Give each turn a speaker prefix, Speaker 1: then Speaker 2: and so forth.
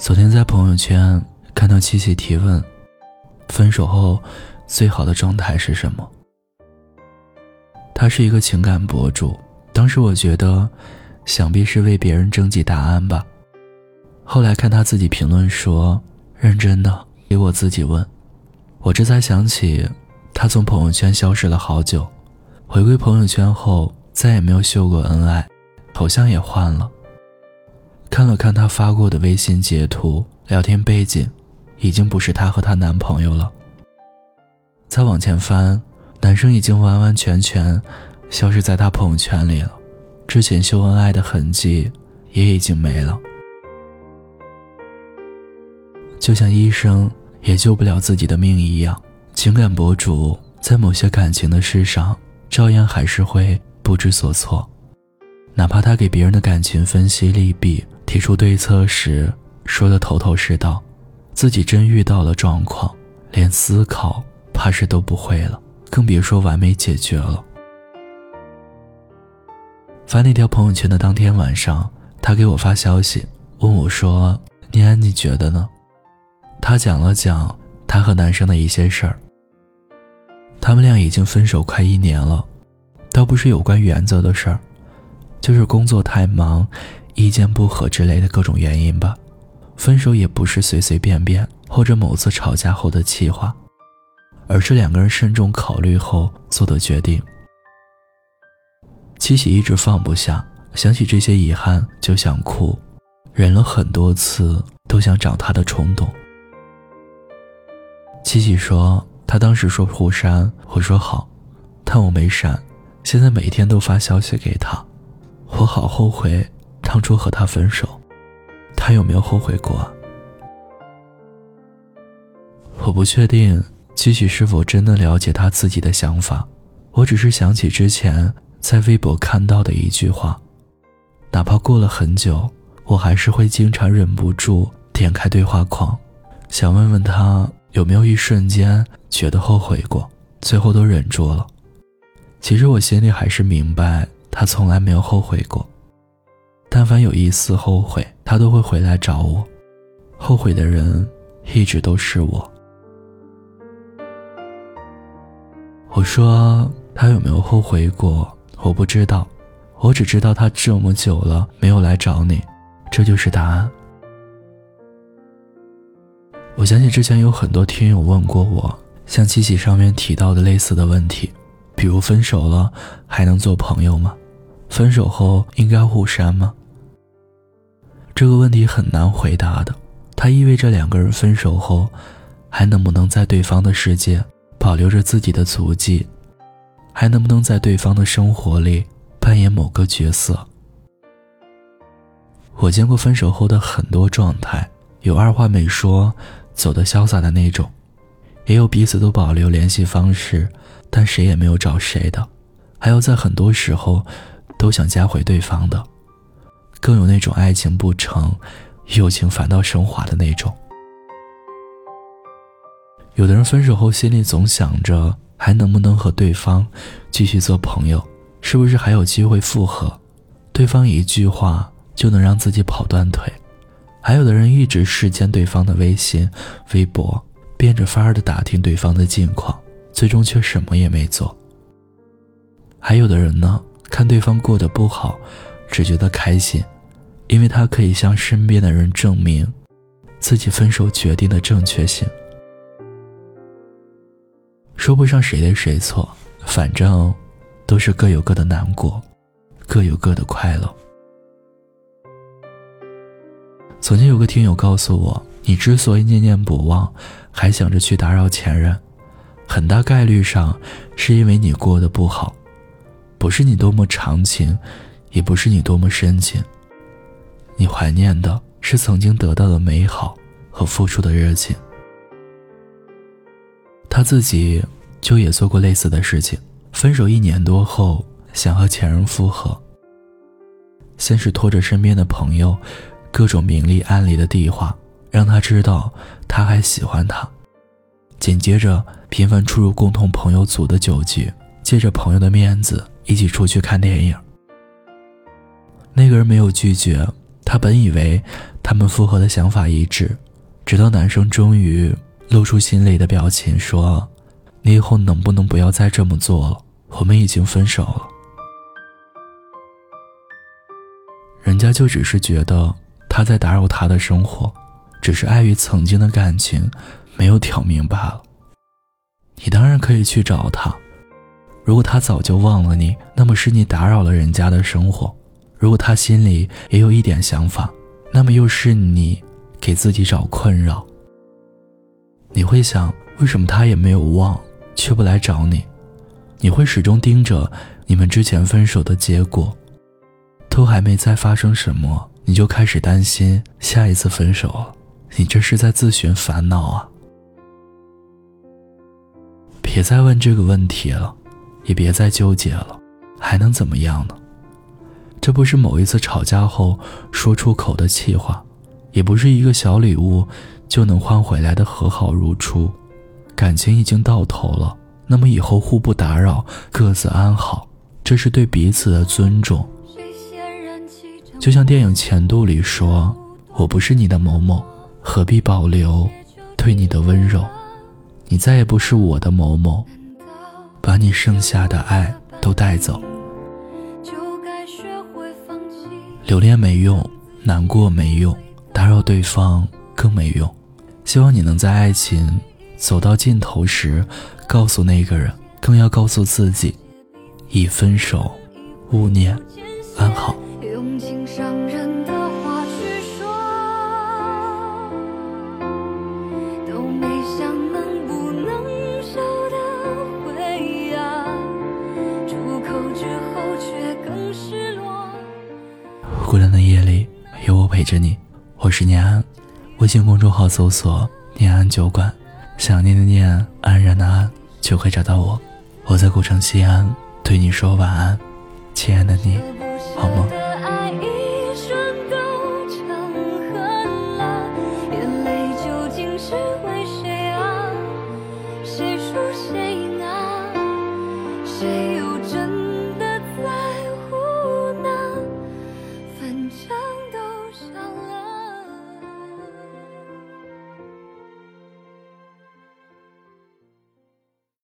Speaker 1: 昨天在朋友圈看到七七提问：“分手后最好的状态是什么？”他是一个情感博主，当时我觉得，想必是为别人征集答案吧。后来看他自己评论说：“认真的给我自己问。”我这才想起，他从朋友圈消失了好久，回归朋友圈后再也没有秀过恩爱，头像也换了。看了看她发过的微信截图，聊天背景已经不是她和她男朋友了。再往前翻，男生已经完完全全消失在她朋友圈里了，之前秀恩爱的痕迹也已经没了。就像医生也救不了自己的命一样，情感博主在某些感情的事上，照样还是会不知所措，哪怕他给别人的感情分析利弊。提出对策时，说的头头是道，自己真遇到了状况，连思考怕是都不会了，更别说完美解决了。发那条朋友圈的当天晚上，他给我发消息，问我说：“念安，你觉得呢？”他讲了讲他和男生的一些事儿。他们俩已经分手快一年了，倒不是有关原则的事儿，就是工作太忙。意见不合之类的各种原因吧，分手也不是随随便便或者某次吵架后的气话，而是两个人慎重考虑后做的决定。七喜一直放不下，想起这些遗憾就想哭，忍了很多次都想找他的冲动。七喜说，他当时说互删，我说好，但我没删，现在每天都发消息给他，我好后悔。当初和他分手，他有没有后悔过？我不确定七喜是否真的了解他自己的想法。我只是想起之前在微博看到的一句话，哪怕过了很久，我还是会经常忍不住点开对话框，想问问他有没有一瞬间觉得后悔过，最后都忍住了。其实我心里还是明白，他从来没有后悔过。但凡有一丝后悔，他都会回来找我。后悔的人一直都是我。我说他有没有后悔过？我不知道，我只知道他这么久了没有来找你，这就是答案。我想起之前有很多听友问过我，像七喜上面提到的类似的问题，比如分手了还能做朋友吗？分手后应该互删吗？这个问题很难回答的，它意味着两个人分手后，还能不能在对方的世界保留着自己的足迹，还能不能在对方的生活里扮演某个角色。我见过分手后的很多状态，有二话没说走的潇洒的那种，也有彼此都保留联系方式，但谁也没有找谁的，还有在很多时候都想加回对方的。更有那种爱情不成，友情反倒升华的那种。有的人分手后心里总想着还能不能和对方继续做朋友，是不是还有机会复合？对方一句话就能让自己跑断腿。还有的人一直视奸对方的微信、微博，变着法儿的打听对方的近况，最终却什么也没做。还有的人呢，看对方过得不好。只觉得开心，因为他可以向身边的人证明自己分手决定的正确性。说不上谁对谁错，反正都是各有各的难过，各有各的快乐。曾经有个听友告诉我，你之所以念念不忘，还想着去打扰前任，很大概率上是因为你过得不好，不是你多么长情。也不是你多么深情，你怀念的是曾经得到的美好和付出的热情。他自己就也做过类似的事情，分手一年多后想和前任复合。先是拖着身边的朋友，各种明里暗里的递话，让他知道他还喜欢他。紧接着频繁出入共同朋友组的酒局，借着朋友的面子一起出去看电影。那个人没有拒绝，他本以为他们复合的想法一致，直到男生终于露出心里的表情，说：“你以后能不能不要再这么做了？我们已经分手了。”人家就只是觉得他在打扰他的生活，只是碍于曾经的感情，没有挑明罢了。你当然可以去找他，如果他早就忘了你，那么是你打扰了人家的生活；如果他心里也有一点想法，那么又是你给自己找困扰。你会想，为什么他也没有忘，却不来找你？你会始终盯着你们之前分手的结果。都还没再发生什么，你就开始担心下一次分手，你这是在自寻烦恼啊！别再问这个问题了，也别再纠结了，还能怎么样呢？这不是某一次吵架后说出口的气话，也不是一个小礼物就能换回来的和好如初。感情已经到头了，那么以后互不打扰，各自安好，这是对彼此的尊重。就像电影《前度》里说：“我不是你的某某，何必保留对你的温柔？你再也不是我的某某，把你剩下的爱都带走。留恋没用，难过没用，打扰对方更没用。希望你能在爱情走到尽头时，告诉那个人，更要告诉自己：已分手，勿念，安好。”孤单的夜里有我陪着你，我是念安，微信公众号搜索念安酒馆，想念的念，安然的安，就会找到我。我在古城西安对你说晚安，亲爱的你好吗？
Speaker 2: 眼泪究竟是为谁啊？谁输谁赢啊？谁又？